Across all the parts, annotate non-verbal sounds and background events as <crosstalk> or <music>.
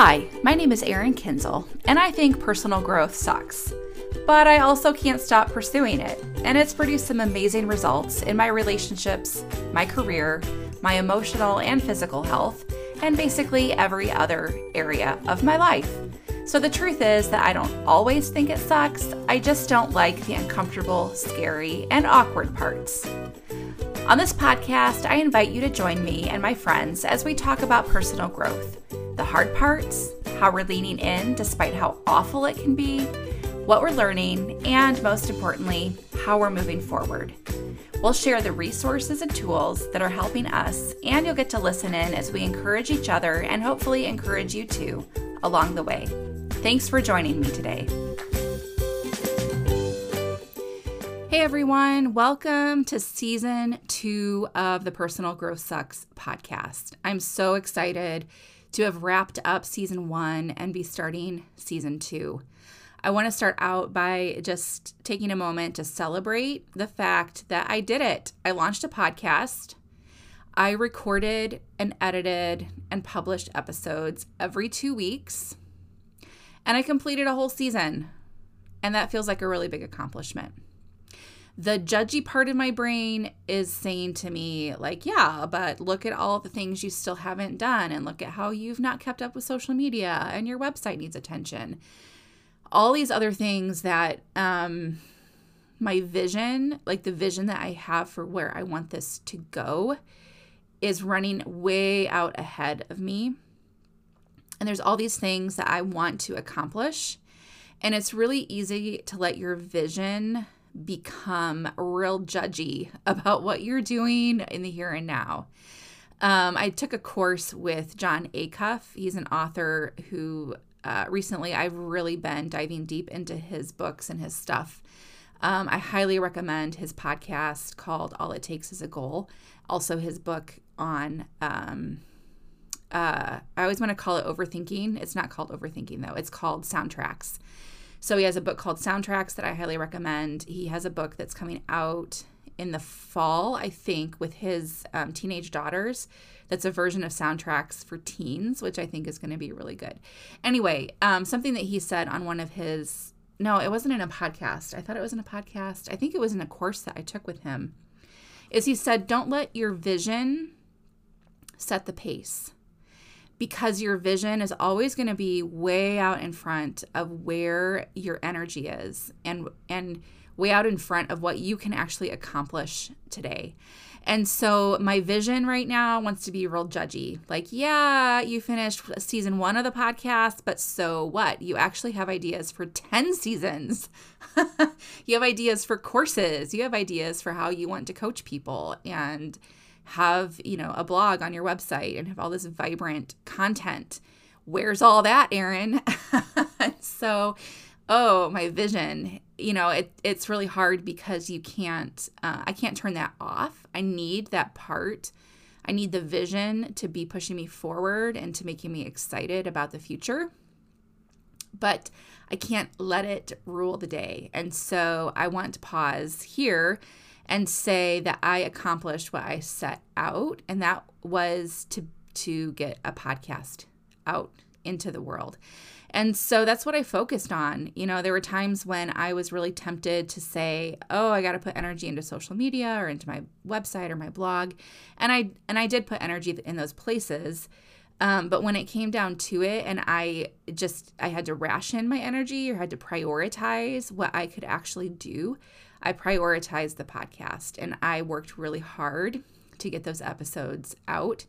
Hi, my name is Erin Kinzel, and I think personal growth sucks. But I also can't stop pursuing it, and it's produced some amazing results in my relationships, my career, my emotional and physical health, and basically every other area of my life. So the truth is that I don't always think it sucks, I just don't like the uncomfortable, scary, and awkward parts. On this podcast, I invite you to join me and my friends as we talk about personal growth the hard parts, how we're leaning in despite how awful it can be, what we're learning, and most importantly, how we're moving forward. We'll share the resources and tools that are helping us, and you'll get to listen in as we encourage each other and hopefully encourage you too along the way. Thanks for joining me today. Hey everyone, welcome to season two of the Personal Growth Sucks podcast. I'm so excited to have wrapped up season one and be starting season two. I want to start out by just taking a moment to celebrate the fact that I did it. I launched a podcast. I recorded and edited and published episodes every two weeks. And I completed a whole season. And that feels like a really big accomplishment the judgy part of my brain is saying to me like yeah but look at all the things you still haven't done and look at how you've not kept up with social media and your website needs attention. All these other things that um my vision like the vision that i have for where i want this to go is running way out ahead of me. And there's all these things that i want to accomplish. And it's really easy to let your vision become real judgy <laughs> about what you're doing in the here and now. Um, I took a course with Jon Acuff. He's an author who uh, recently I've really been diving deep into his books and his stuff. Um, I highly recommend his podcast called All It Takes Is a Goal. Also, his book on, um, uh, I always want to call it overthinking. It's not called overthinking, though, it's called soundtracks. So he has a book called Soundtracks that I highly recommend. He has a book that's coming out in the fall, I think, with his um, teenage daughters. That's a version of soundtracks for teens, which I think is going to be really good. Anyway, um, something that he said on one of his no, it wasn't in a podcast. I thought it was in a podcast. I think it was in a course that I took with him. Is he said, don't let your vision set the pace because your vision is always going to be way out in front of where your energy is and and way out in front of what you can actually accomplish today. And so my vision right now wants to be real judgy. Like, yeah, you finished season 1 of the podcast, but so what? You actually have ideas for 10 seasons. <laughs> you have ideas for courses. You have ideas for how you want to coach people and have, you know, a blog on your website and have all this vibrant content. Where's all that, Erin? <laughs> so, oh, my vision, you know, it, it's really hard because you can't, uh, I can't turn that off. I need that part. I need the vision to be pushing me forward and to making me excited about the future. But I can't let it rule the day. And so I want to pause here and say that I accomplished what I set out, and that was to to get a podcast out into the world. And so that's what I focused on. You know, there were times when I was really tempted to say, "Oh, I got to put energy into social media or into my website or my blog." And I and I did put energy in those places. Um, but when it came down to it, and I just I had to ration my energy or had to prioritize what I could actually do, I prioritized the podcast and I worked really hard to get those episodes out.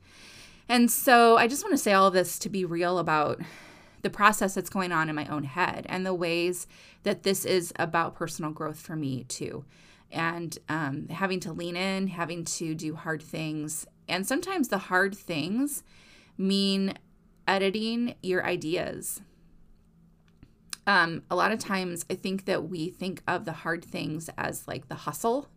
And so I just want to say all of this to be real about the process that's going on in my own head and the ways that this is about personal growth for me too. And um, having to lean in, having to do hard things. And sometimes the hard things mean editing your ideas um, a lot of times I think that we think of the hard things as like the hustle.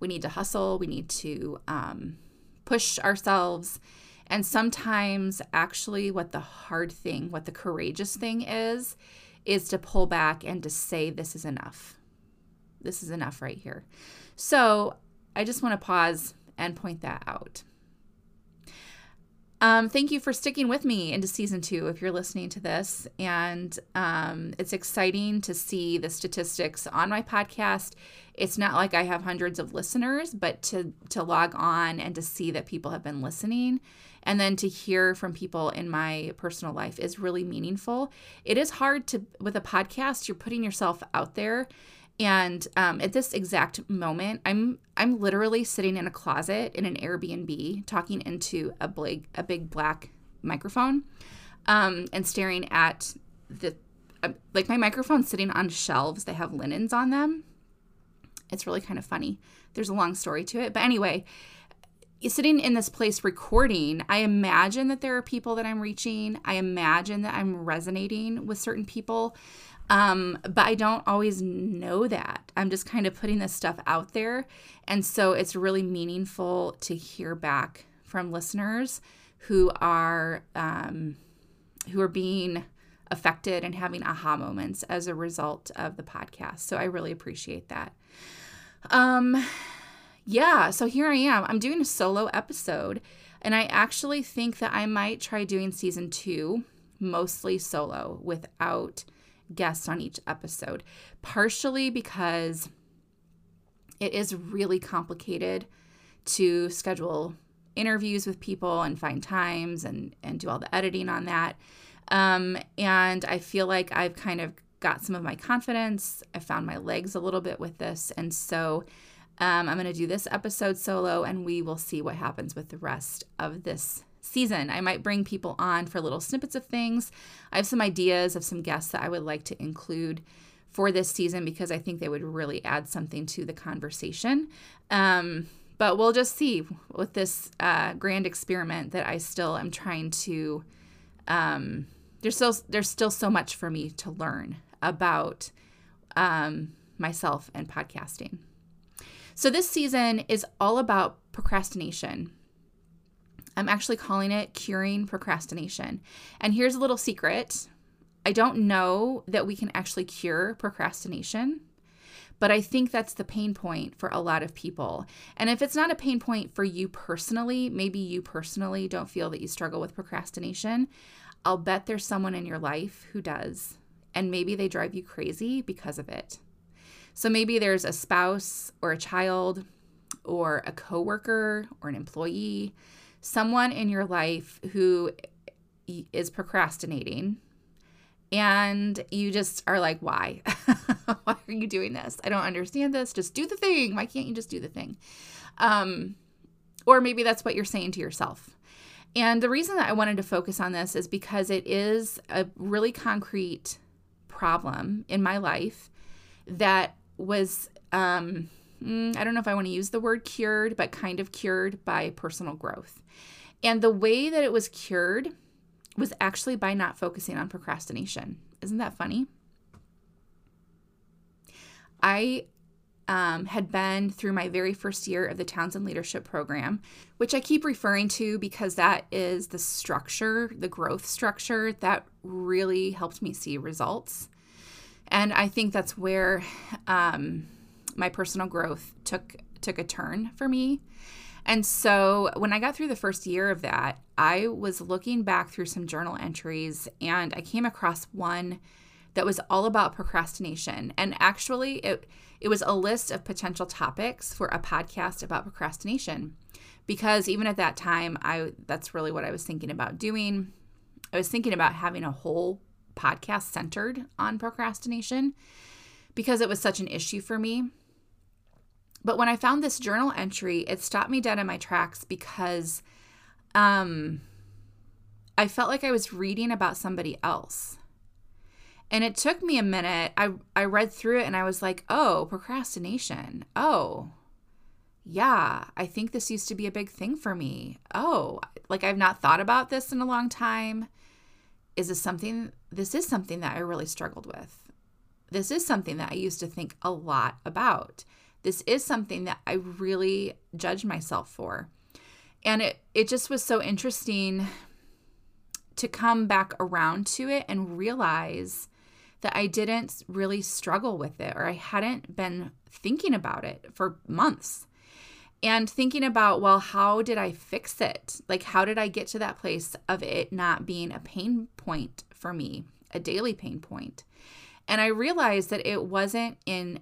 We need to hustle, we need to um, push ourselves. And sometimes, actually, what the hard thing, what the courageous thing is, is to pull back and to say, This is enough. This is enough right here. So, I just want to pause and point that out. Um, thank you for sticking with me into season two if you're listening to this. And um, it's exciting to see the statistics on my podcast. It's not like I have hundreds of listeners, but to, to log on and to see that people have been listening and then to hear from people in my personal life is really meaningful. It is hard to, with a podcast, you're putting yourself out there and um, at this exact moment, I'm I'm literally sitting in a closet in an Airbnb, talking into a big a big black microphone, um, and staring at the uh, like my microphone's sitting on shelves that have linens on them. It's really kind of funny. There's a long story to it, but anyway, sitting in this place recording, I imagine that there are people that I'm reaching. I imagine that I'm resonating with certain people. Um, but I don't always know that. I'm just kind of putting this stuff out there. And so it's really meaningful to hear back from listeners who are um, who are being affected and having aha moments as a result of the podcast. So I really appreciate that. Um yeah, so here I am. I'm doing a solo episode and I actually think that I might try doing season 2 mostly solo without guests on each episode, partially because it is really complicated to schedule interviews with people and find times and, and do all the editing on that. Um, and I feel like I've kind of got some of my confidence. I found my legs a little bit with this. And so um, I'm going to do this episode solo and we will see what happens with the rest of this season. I might bring people on for little snippets of things. I have some ideas of some guests that I would like to include for this season because I think they would really add something to the conversation. Um, but we'll just see with this uh, grand experiment that I still am trying to. Um, there's still there's still so much for me to learn about um, myself and podcasting. So this season is all about procrastination. I'm actually calling it curing procrastination. And here's a little secret I don't know that we can actually cure procrastination. But I think that's the pain point for a lot of people. And if it's not a pain point for you personally, maybe you personally don't feel that you struggle with procrastination, I'll bet there's someone in your life who does. And maybe they drive you crazy because of it. So maybe there's a spouse or a child or a coworker or an employee someone in your life who is procrastinating and you just are like, why? <laughs> why are you doing this? I don't understand this. Just do the thing. Why can't you just do the thing? Um, or maybe that's what you're saying to yourself. And the reason that I wanted to focus on this is because it is a really concrete problem in my life that was um, mm, I don't know if I want to use the word cured, but kind of cured by personal growth. And the way that it was cured was actually by not focusing on procrastination. Isn't that funny? I um, had been through my very first year of the Townsend Leadership Program, which I keep referring to because that is the structure, the growth structure that really helped me see results. And I think that's where um, my personal growth took took a turn for me. And so when I got through the first year of that, I was looking back through some journal entries and I came across one that was all about procrastination. And actually it it was a list of potential topics for a podcast about procrastination. Because even at that time, I that's really what I was thinking about doing. I was thinking about having a whole podcast centered on procrastination because it was such an issue for me. But when I found this journal entry, it stopped me dead in my tracks because um, I felt like I was reading about somebody else. And it took me a minute. I, I read through it and I was like, oh, procrastination. Oh, yeah, I think this used to be a big thing for me. Oh, like I've not thought about this in a long time. Is this something? This is something that I really struggled with. This is something that I used to think a lot about this is something that I really judge myself for. And it it just was so interesting to come back around to it and realize that I didn't really struggle with it or I hadn't been thinking about it for months. and thinking about, well, how did I fix it? Like, how did I get to that place of it not being a pain point for me, a daily pain point? And I realized that it wasn't in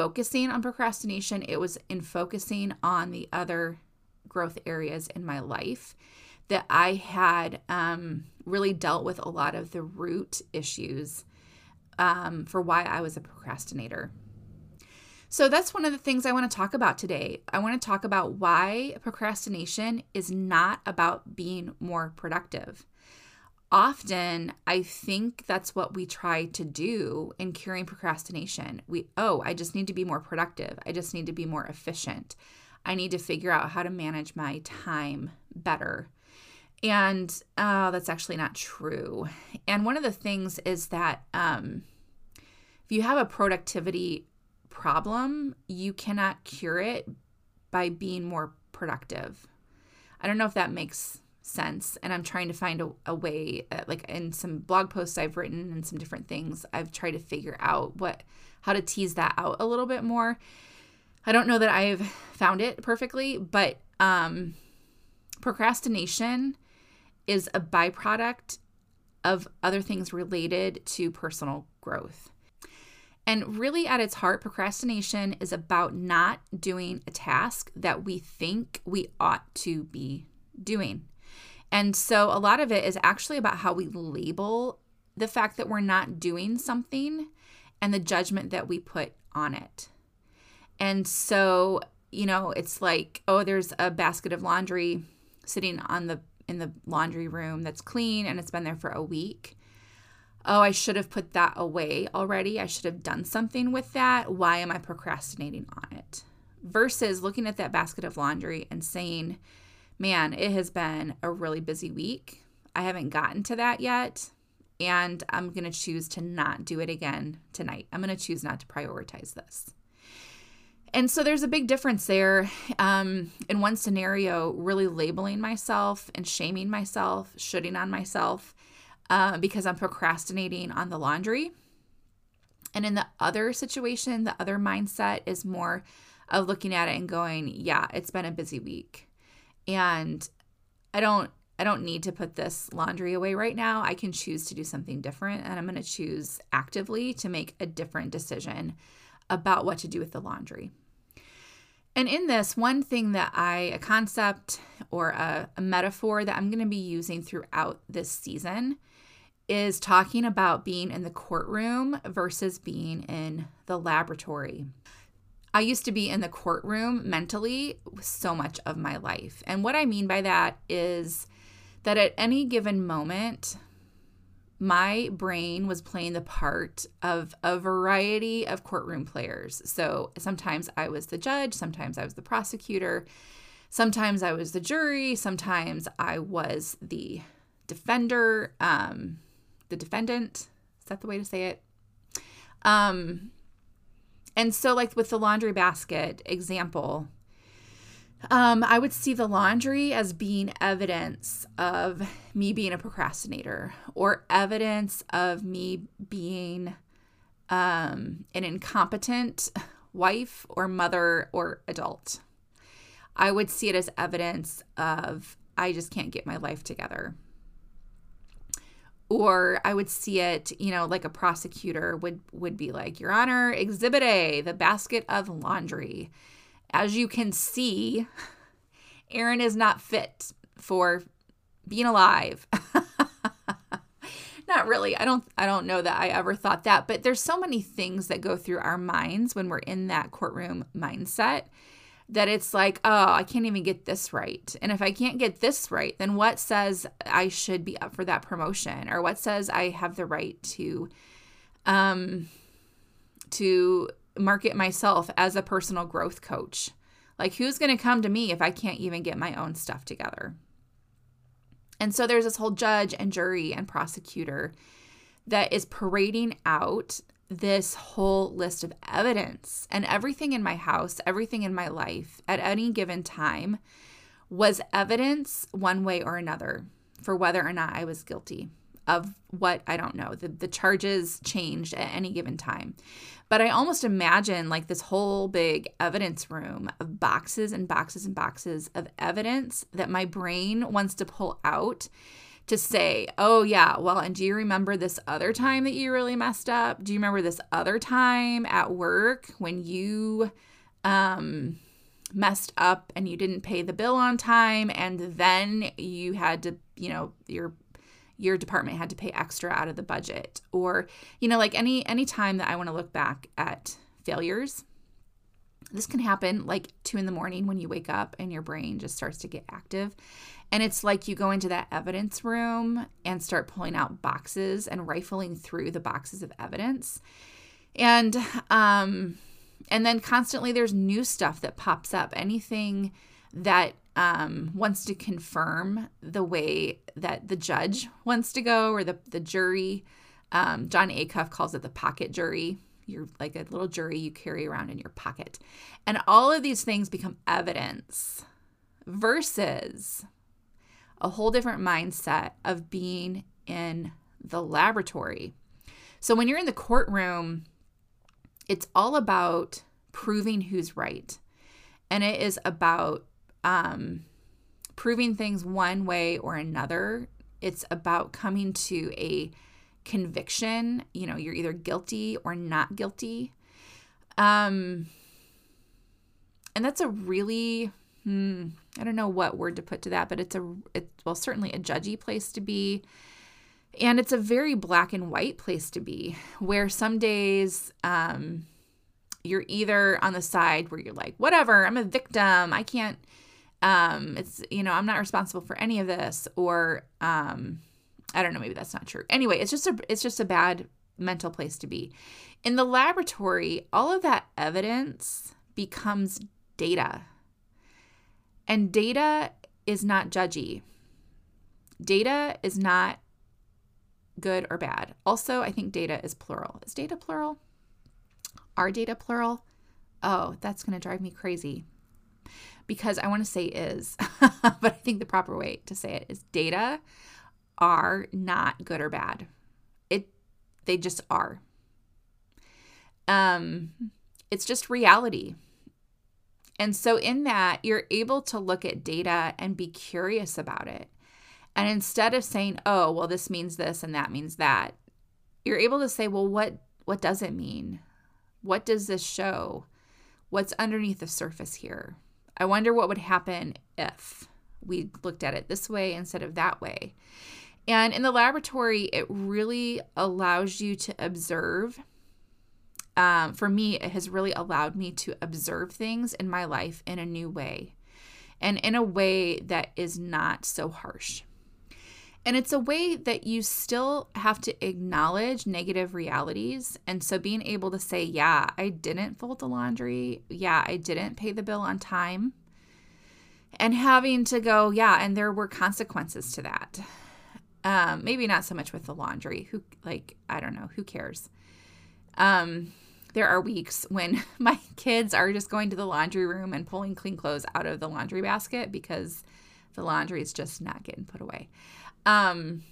focusing on procrastination, it was in focusing on the other growth areas in my life that I had um, really dealt with a lot of the root issues um, for why I was a procrastinator. So that's one of the things I want to talk about today. I want to talk about why procrastination is not about being more productive. Often, I think that's what we try to do in curing procrastination. We, oh, I just need to be more productive. I just need to be more efficient. I need to figure out how to manage my time better. And oh, that's actually not true. And one of the things is that um, if you have a productivity problem, you cannot cure it by being more productive. I don't know if that makes sense. And I'm trying to find a, a way, uh, like in some blog posts I've written and some different things, I've tried to figure out what, how to tease that out a little bit more. I don't know that I've found it perfectly, but um, procrastination is a byproduct of other things related to personal growth. And really, at its heart, procrastination is about not doing a task that we think we ought to be doing. And so, a lot of it is actually about how we label the fact that we're not doing something and the judgment that we put on it. And so, you know, it's like, oh, there's a basket of laundry sitting on the in the laundry room that's clean and it's been there for a week oh, I should have put that away already. I should have done something with that. Why am I procrastinating on it? Versus looking at that basket of laundry and saying, man, it has been a really busy week. I haven't gotten to that yet. And I'm going to choose to not do it again tonight. I'm going to choose not to prioritize this. And so there's a big difference there. Um, in one scenario, really labeling myself and shaming myself, shooting on myself uh, because I'm procrastinating on the laundry. And in the other situation, the other mindset is more of looking at it and going, yeah, it's been a busy week. And I don't I don't need to put this laundry away right now. I can choose to do something different and I'm going to choose actively to make a different decision about what to do with the laundry. And in this, one thing that I, a concept or a, a metaphor that I'm going to be using throughout this season is talking about being in the courtroom versus being in the laboratory. I used to be in the courtroom mentally so much of my life. And what I mean by that is that at any given moment, my brain was playing the part of a variety of courtroom players. So sometimes I was the judge, sometimes I was the prosecutor, sometimes I was the jury, sometimes I was the defender. Um, the defendant. Is that the way to say it? Um, and so, like with the laundry basket example, um, I would see the laundry as being evidence of me being a procrastinator or evidence of me being um, an incompetent wife or mother or adult. I would see it as evidence of I just can't get my life together or I would see it, you know, like a prosecutor would would be like, "Your Honor, Exhibit A, the basket of laundry. As you can see, Erin is not fit for being alive." <laughs> not really. I don't I don't know that I ever thought that, but there's so many things that go through our minds when we're in that courtroom mindset that it's like, oh, I can't even get this right. And if I can't get this right, then what says I should be up for that promotion or what says I have the right to um to market myself as a personal growth coach? Like who's going to come to me if I can't even get my own stuff together? And so there's this whole judge and jury and prosecutor that is parading out this whole list of evidence and everything in my house, everything in my life at any given time was evidence one way or another for whether or not I was guilty of what I don't know. The, the charges changed at any given time. But I almost imagine like this whole big evidence room of boxes and boxes and boxes of evidence that my brain wants to pull out to say, oh, yeah, well, and do you remember this other time that you really messed up? Do you remember this other time at work when you um, messed up and you didn't pay the bill on time and then you had to, you know, your your department had to pay extra out of the budget or you know like any any time that i want to look back at failures this can happen like two in the morning when you wake up and your brain just starts to get active and it's like you go into that evidence room and start pulling out boxes and rifling through the boxes of evidence and um and then constantly there's new stuff that pops up anything that um, wants to confirm the way that the judge wants to go or the, the jury. Um, Jon Acuff calls it the pocket jury. You're like a little jury you carry around in your pocket. And all of these things become evidence versus a whole different mindset of being in the laboratory. So when you're in the courtroom, it's all about proving who's right. And it is about um, proving things one way or another. It's about coming to a conviction. You know, you're either guilty or not guilty. Um, and that's a really, hmm, I don't know what word to put to that, but it's a, it, well, certainly a judgy place to be. And it's a very black and white place to be where some days, um, you're either on the side where you're like, whatever, I'm a victim. I can't, um it's you know i'm not responsible for any of this or um i don't know maybe that's not true anyway it's just a it's just a bad mental place to be in the laboratory all of that evidence becomes data and data is not judgy data is not good or bad also i think data is plural is data plural are data plural oh that's going to drive me crazy because I want to say is, <laughs> but I think the proper way to say it is data are not good or bad. It they just are. Um it's just reality. And so in that you're able to look at data and be curious about it. And instead of saying, "Oh, well this means this and that means that," you're able to say, "Well, what what does it mean? What does this show? What's underneath the surface here?" I wonder what would happen if we looked at it this way instead of that way. And in the laboratory, it really allows you to observe. Um, for me, it has really allowed me to observe things in my life in a new way and in a way that is not so harsh. And it's a way that you still have to acknowledge negative realities. And so being able to say, yeah, I didn't fold the laundry. Yeah, I didn't pay the bill on time. And having to go, yeah, and there were consequences to that. Um, maybe not so much with the laundry. Who like, I don't know, who cares? Um, there are weeks when <laughs> my kids are just going to the laundry room and pulling clean clothes out of the laundry basket because the laundry is just not getting put away um,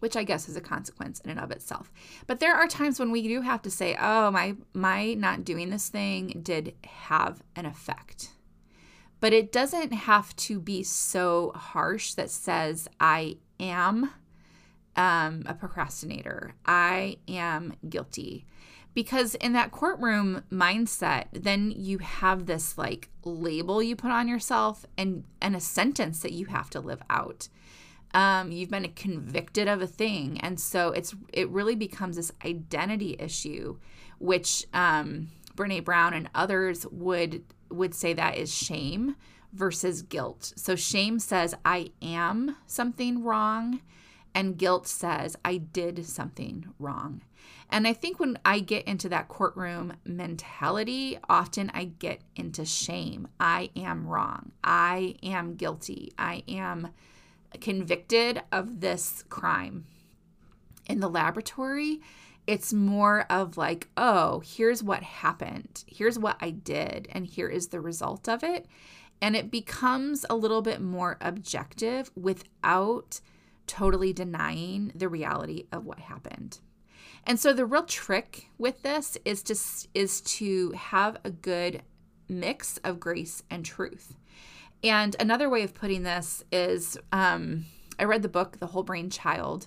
which I guess is a consequence in and of itself. But there are times when we do have to say, "Oh, my my not doing this thing did have an effect." But it doesn't have to be so harsh that says I am um, a procrastinator. I am guilty. Because in that courtroom mindset, then you have this like label you put on yourself and, and a sentence that you have to live out. Um, you've been convicted of a thing. And so it's it really becomes this identity issue which um, brene brown and others would would say that is shame versus guilt. So shame says i am something wrong and guilt says i did something wrong and i think when i get into that courtroom mentality often i get into shame i am wrong i am guilty i am convicted of this crime. In the laboratory, it's more of like, oh, here's what happened, here's what I did, and here is the result of it. And it becomes a little bit more objective without totally denying the reality of what happened. And so the real trick with this is to is to have a good mix of grace and truth. And another way of putting this is um, I read the book The Whole Brain Child.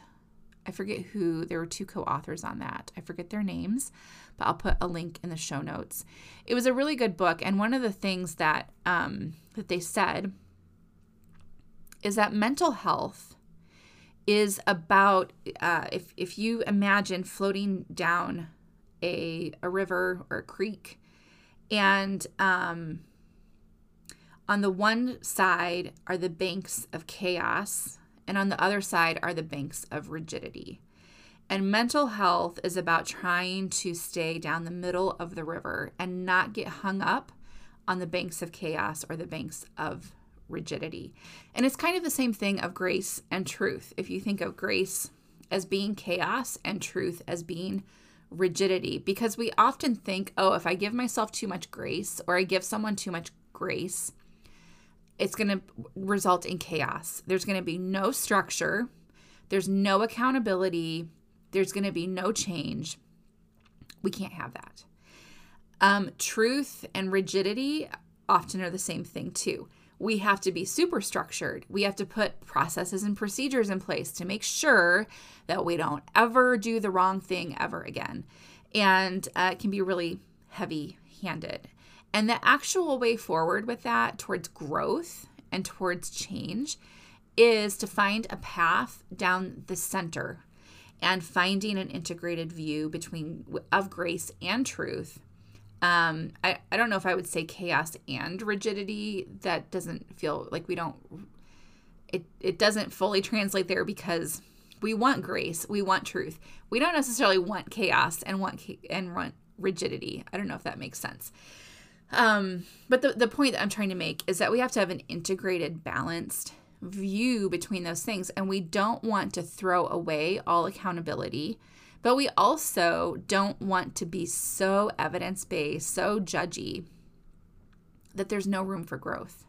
I forget who, there were two co authors on that. I forget their names, but I'll put a link in the show notes. It was a really good book. And one of the things that, um, that they said is that mental health is about uh, if, if you imagine floating down a, a river or a creek and um, on the one side are the banks of chaos, and on the other side are the banks of rigidity. And mental health is about trying to stay down the middle of the river and not get hung up on the banks of chaos or the banks of rigidity. And it's kind of the same thing of grace and truth. If you think of grace as being chaos and truth as being rigidity, because we often think, oh, if I give myself too much grace or I give someone too much grace, it's going to result in chaos. There's going to be no structure, there's no accountability, there's going to be no change. We can't have that. Um, truth and rigidity often are the same thing, too. We have to be super structured. We have to put processes and procedures in place to make sure that we don't ever do the wrong thing ever again. And uh, it can be really heavy handed. And the actual way forward with that towards growth and towards change is to find a path down the center and finding an integrated view between of grace and truth. Um, I, I don't know if I would say chaos and rigidity. That doesn't feel like we don't it it doesn't fully translate there because we want grace, we want truth. We don't necessarily want chaos and want and want rigidity. I don't know if that makes sense. Um, but the, the point that I'm trying to make is that we have to have an integrated, balanced view between those things. And we don't want to throw away all accountability, but we also don't want to be so evidence based, so judgy that there's no room for growth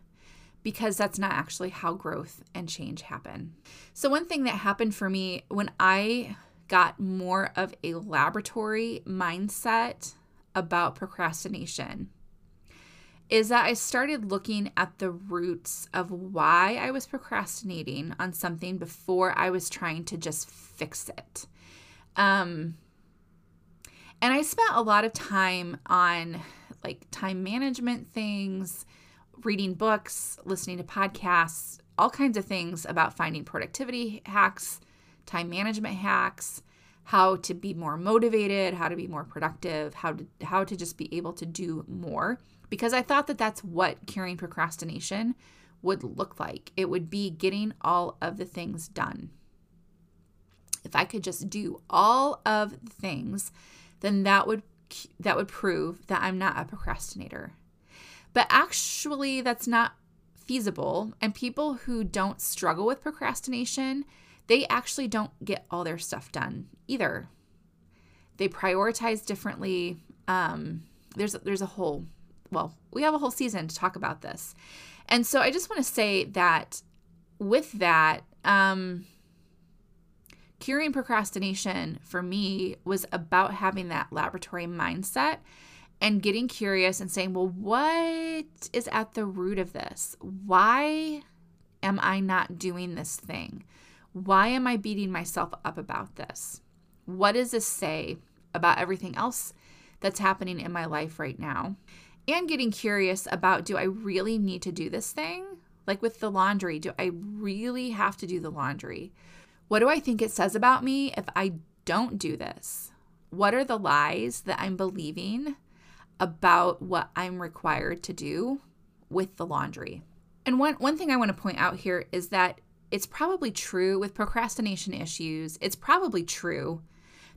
because that's not actually how growth and change happen. So, one thing that happened for me when I got more of a laboratory mindset about procrastination is that I started looking at the roots of why I was procrastinating on something before I was trying to just fix it. Um, and I spent a lot of time on like time management things, reading books, listening to podcasts, all kinds of things about finding productivity hacks, time management hacks, how to be more motivated, how to be more productive, how to how to just be able to do more because I thought that that's what curing procrastination would look like. It would be getting all of the things done. If I could just do all of the things, then that would that would prove that I'm not a procrastinator. But actually that's not feasible and people who don't struggle with procrastination, they actually don't get all their stuff done either. They prioritize differently. Um, there's there's a whole well, we have a whole season to talk about this. And so I just want to say that with that, um, curing procrastination for me was about having that laboratory mindset and getting curious and saying, well, what is at the root of this? Why am I not doing this thing? Why am I beating myself up about this? What does this say about everything else that's happening in my life right now? and getting curious about do I really need to do this thing? Like with the laundry, do I really have to do the laundry? What do I think it says about me if I don't do this? What are the lies that I'm believing about what I'm required to do with the laundry? And one, one thing I want to point out here is that it's probably true with procrastination issues, it's probably true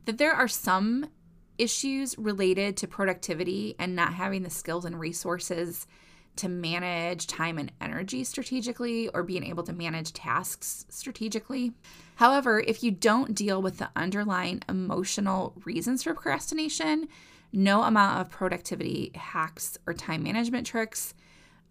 that there are some issues related to productivity and not having the skills and resources to manage time and energy strategically or being able to manage tasks strategically. However, if you don't deal with the underlying emotional reasons for procrastination, no amount of productivity hacks or time management tricks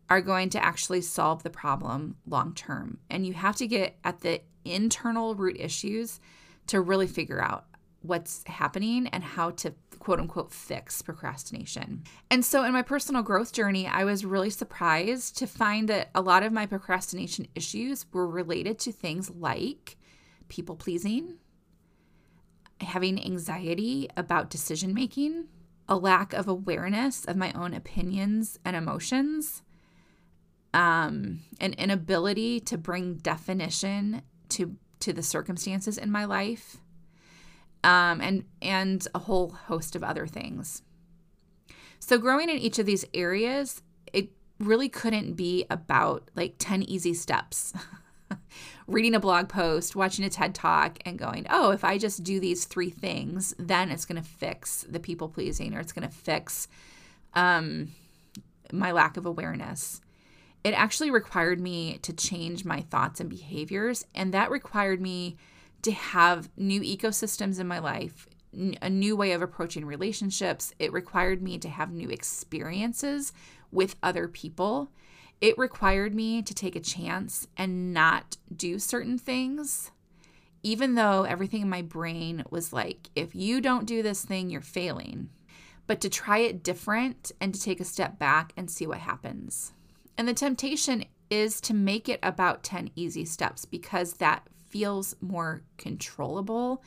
are going to actually solve the problem long term. And you have to get at the internal root issues to really figure out what's happening and how to quote unquote fix procrastination. And so in my personal growth journey, I was really surprised to find that a lot of my procrastination issues were related to things like people pleasing, having anxiety about decision making, a lack of awareness of my own opinions and emotions, um, an inability to bring definition to to the circumstances in my life, um, and and a whole host of other things. So growing in each of these areas, it really couldn't be about like 10 easy steps. <laughs> Reading a blog post, watching a TED talk, and going, oh, if I just do these three things, then it's going to fix the people pleasing or it's going to fix um, my lack of awareness. It actually required me to change my thoughts and behaviors, and that required me to have new ecosystems in my life, a new way of approaching relationships. It required me to have new experiences with other people. It required me to take a chance and not do certain things, even though everything in my brain was like, if you don't do this thing, you're failing. But to try it different and to take a step back and see what happens. And the temptation is to make it about 10 easy steps because that feels more controllable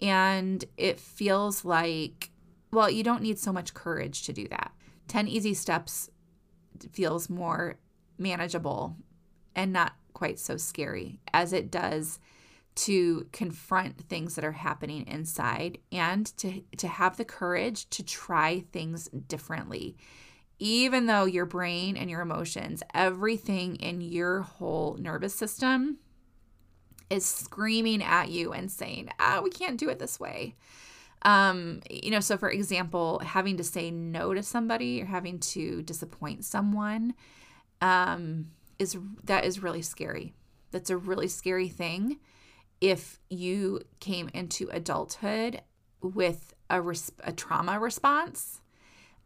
and it feels like, well, you don't need so much courage to do that. 10 easy steps feels more manageable and not quite so scary as it does to confront things that are happening inside and to to have the courage to try things differently even though your brain and your emotions everything in your whole nervous system is screaming at you and saying, ah, we can't do it this way. Um, you know, so for example, having to say no to somebody or having to disappoint someone um, is that is really scary. That's a really scary thing if you came into adulthood with a, res- a trauma response.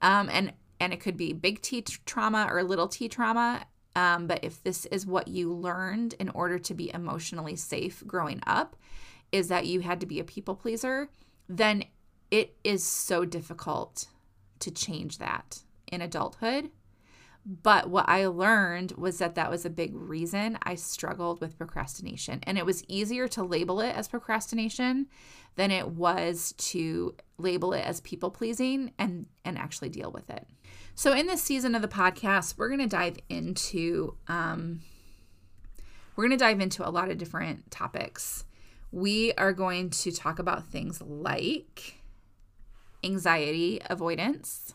Um, and and it could be big T trauma or little t trauma. Um, but if this is what you learned in order to be emotionally safe growing up, is that you had to be a people pleaser, then it is so difficult to change that in adulthood. But what I learned was that that was a big reason I struggled with procrastination. And it was easier to label it as procrastination than it was to label it as people pleasing and, and actually deal with it. So, in this season of the podcast, we're going to dive into um, we're going to dive into a lot of different topics. We are going to talk about things like anxiety avoidance.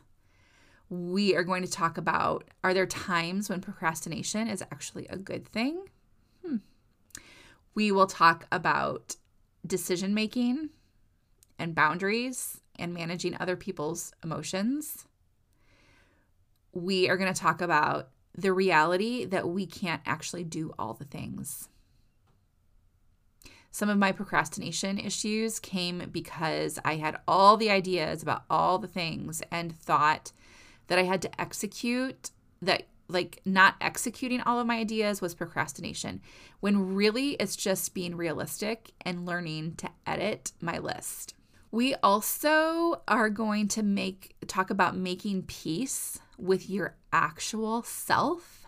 We are going to talk about are there times when procrastination is actually a good thing? Hmm. We will talk about decision making and boundaries and managing other people's emotions we are going to talk about the reality that we can't actually do all the things. Some of my procrastination issues came because I had all the ideas about all the things and thought that I had to execute that like not executing all of my ideas was procrastination when really it's just being realistic and learning to edit my list. We also are going to make talk about making peace with your actual self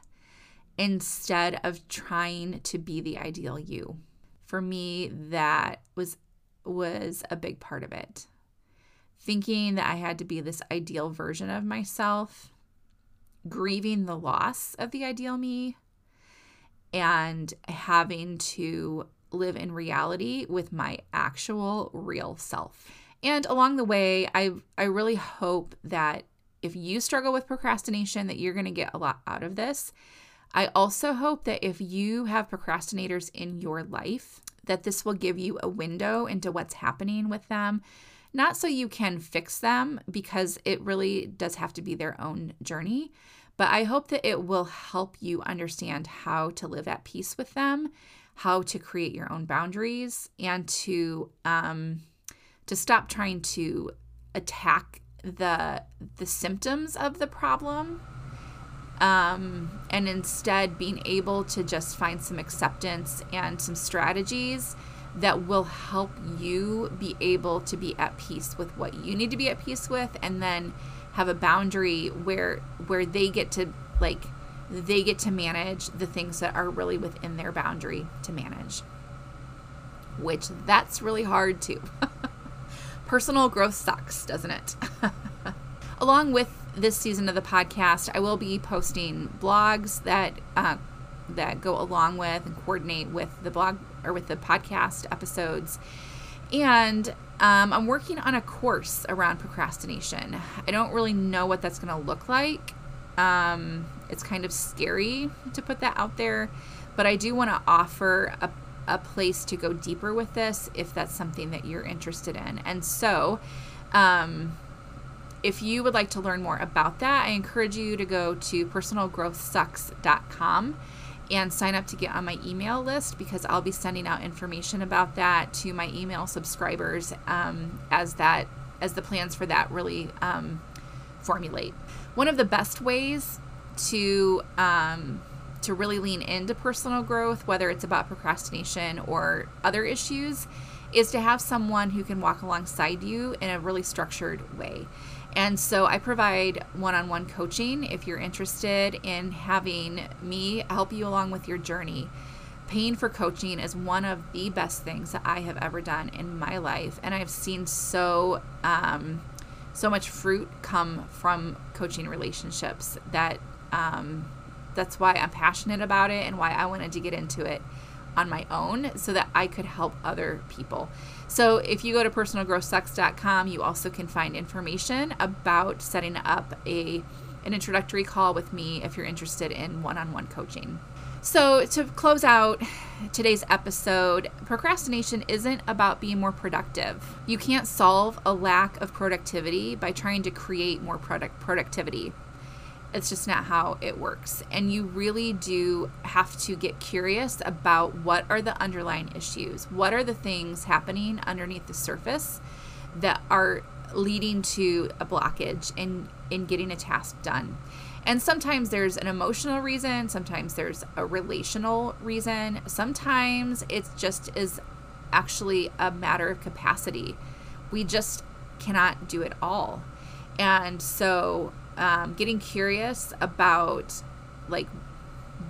instead of trying to be the ideal you. For me, that was was a big part of it. Thinking that I had to be this ideal version of myself, grieving the loss of the ideal me, and having to live in reality with my actual real self. And along the way, I I really hope that if you struggle with procrastination, that you're going to get a lot out of this. I also hope that if you have procrastinators in your life, that this will give you a window into what's happening with them. Not so you can fix them, because it really does have to be their own journey, but I hope that it will help you understand how to live at peace with them, how to create your own boundaries, and to um, to stop trying to attack the the symptoms of the problem um, and instead being able to just find some acceptance and some strategies that will help you be able to be at peace with what you need to be at peace with and then have a boundary where where they get to like they get to manage the things that are really within their boundary to manage. Which that's really hard too. <laughs> Personal growth sucks doesn't it? <laughs> Along with this season of the podcast i will be posting blogs that uh, that go along with and coordinate with the blog or with the podcast episodes. And um, I'm working on a course around procrastination. I don't really know what that's going to look like. Um, it's kind of scary to put that out there, but I do want to offer a, a place to go deeper with this if that's something that you're interested in. And so, um, if you would like to learn more about that, I encourage you to go to personalgrowthsucks.com and sign up to get on my email list because I'll be sending out information about that to my email subscribers um, as that as the plans for that really um, formulate. One of the best ways to um, to really lean into personal growth, whether it's about procrastination or other issues, is to have someone who can walk alongside you in a really structured way. And so I provide one on one coaching if you're interested in having me help you along with your journey. Paying for coaching is one of the best things that I have ever done in my life. And I've seen so, um, so much fruit come from coaching relationships that um, that's why I'm passionate about it and why I wanted to get into it on my own so that I could help other people. So if you go to personalgrowthsucks.com, you also can find information about setting up a an introductory call with me if you're interested in one-on-one coaching. So, to close out today's episode, procrastination isn't about being more productive. You can't solve a lack of productivity by trying to create more product productivity. It's just not how it works. And you really do have to get curious about what are the underlying issues. What are the things happening underneath the surface that are leading to a blockage in in getting a task done. And sometimes there's an emotional reason, sometimes there's a relational reason, sometimes it's just is actually a matter of capacity. We just cannot do it all. And so um, getting curious about like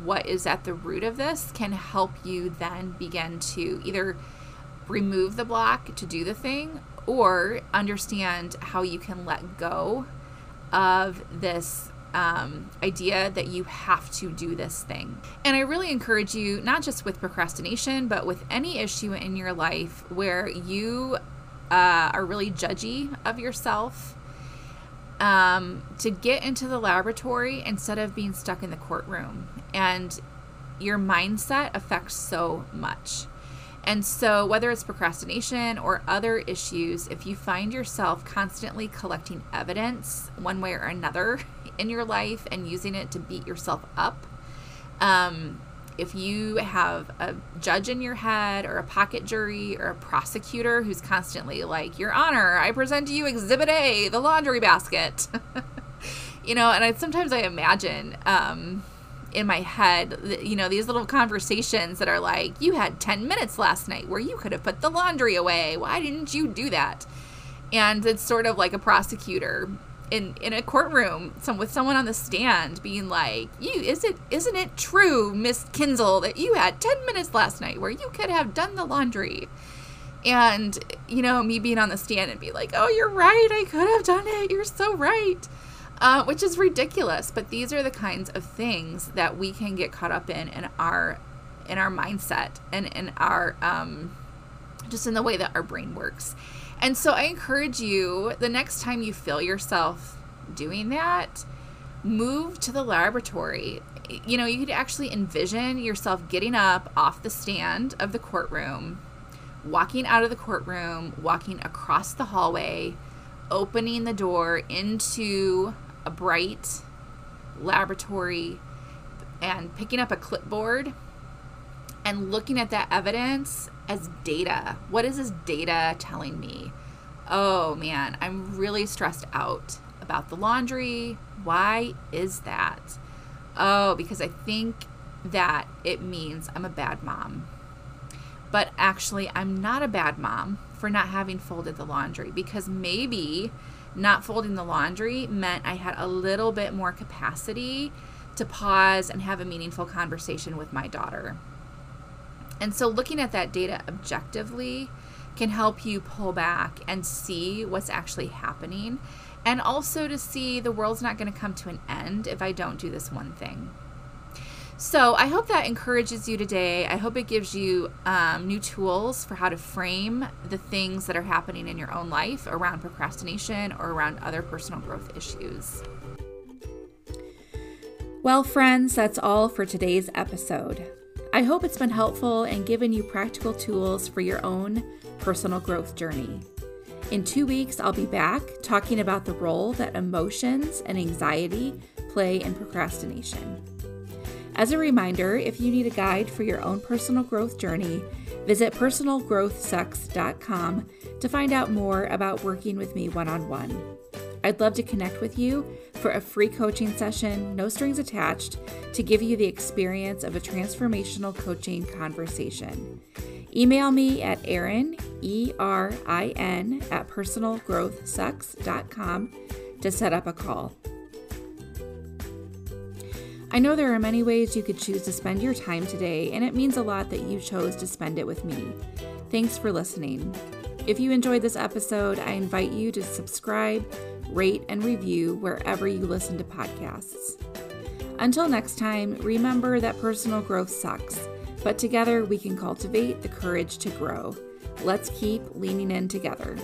what is at the root of this can help you then begin to either remove the block to do the thing or understand how you can let go of this um, idea that you have to do this thing. And I really encourage you, not just with procrastination, but with any issue in your life where you uh, are really judgy of yourself um, to get into the laboratory instead of being stuck in the courtroom. And your mindset affects so much. And so, whether it's procrastination or other issues, if you find yourself constantly collecting evidence one way or another <laughs> in your life and using it to beat yourself up, um, if you have a judge in your head or a pocket jury or a prosecutor who's constantly like, Your Honor, I present to you Exhibit A, the laundry basket. <laughs> you know, and I sometimes I imagine um, in my head, you know, these little conversations that are like, You had 10 minutes last night where you could have put the laundry away. Why didn't you do that? And it's sort of like a prosecutor in in a courtroom some with someone on the stand being like you is it isn't it true miss kinsel that you had 10 minutes last night where you could have done the laundry? And you know me being on the stand and be like oh you're right i could have done it you're so right uh, which is ridiculous but these are the kinds of things that we can get caught up in in our in our mindset and in our um, just in the way that our brain works and so I encourage you the next time you feel yourself doing that, move to the laboratory. You know, you could actually envision yourself getting up off the stand of the courtroom, walking out of the courtroom, walking across the hallway, opening the door into a bright laboratory and picking up a clipboard and looking at that evidence as data. What is this data telling me? Oh man, I'm really stressed out about the laundry. Why is that? oh, because I think that it means I'm a bad mom. But actually, I'm not a bad mom for not having folded the laundry because maybe not folding the laundry meant I had a little bit more capacity to pause and have a meaningful conversation with my daughter. And so, looking at that data objectively can help you pull back and see what's actually happening, and also to see the world's not going to come to an end if I don't do this one thing. So, I hope that encourages you today. I hope it gives you um, new tools for how to frame the things that are happening in your own life around procrastination or around other personal growth issues. Well, friends, that's all for today's episode. I hope it's been helpful and given you practical tools for your own personal growth journey. In two weeks, I'll be back talking about the role that emotions and anxiety play in procrastination. As a reminder, if you need a guide for your own personal growth journey, visit personalgrowthsucks.com to find out more about working with me one on one. I'd love to connect with you for a free coaching session, no strings attached, to give you the experience of a transformational coaching conversation. Email me at Erin, E R I N, at personalgrowthsucks.com to set up a call. I know there are many ways you could choose to spend your time today, and it means a lot that you chose to spend it with me. Thanks for listening. If you enjoyed this episode, I invite you to subscribe rate, and review wherever you listen to podcasts. Until next time, remember that personal growth sucks, but together we can cultivate the courage to grow. Let's keep leaning in together.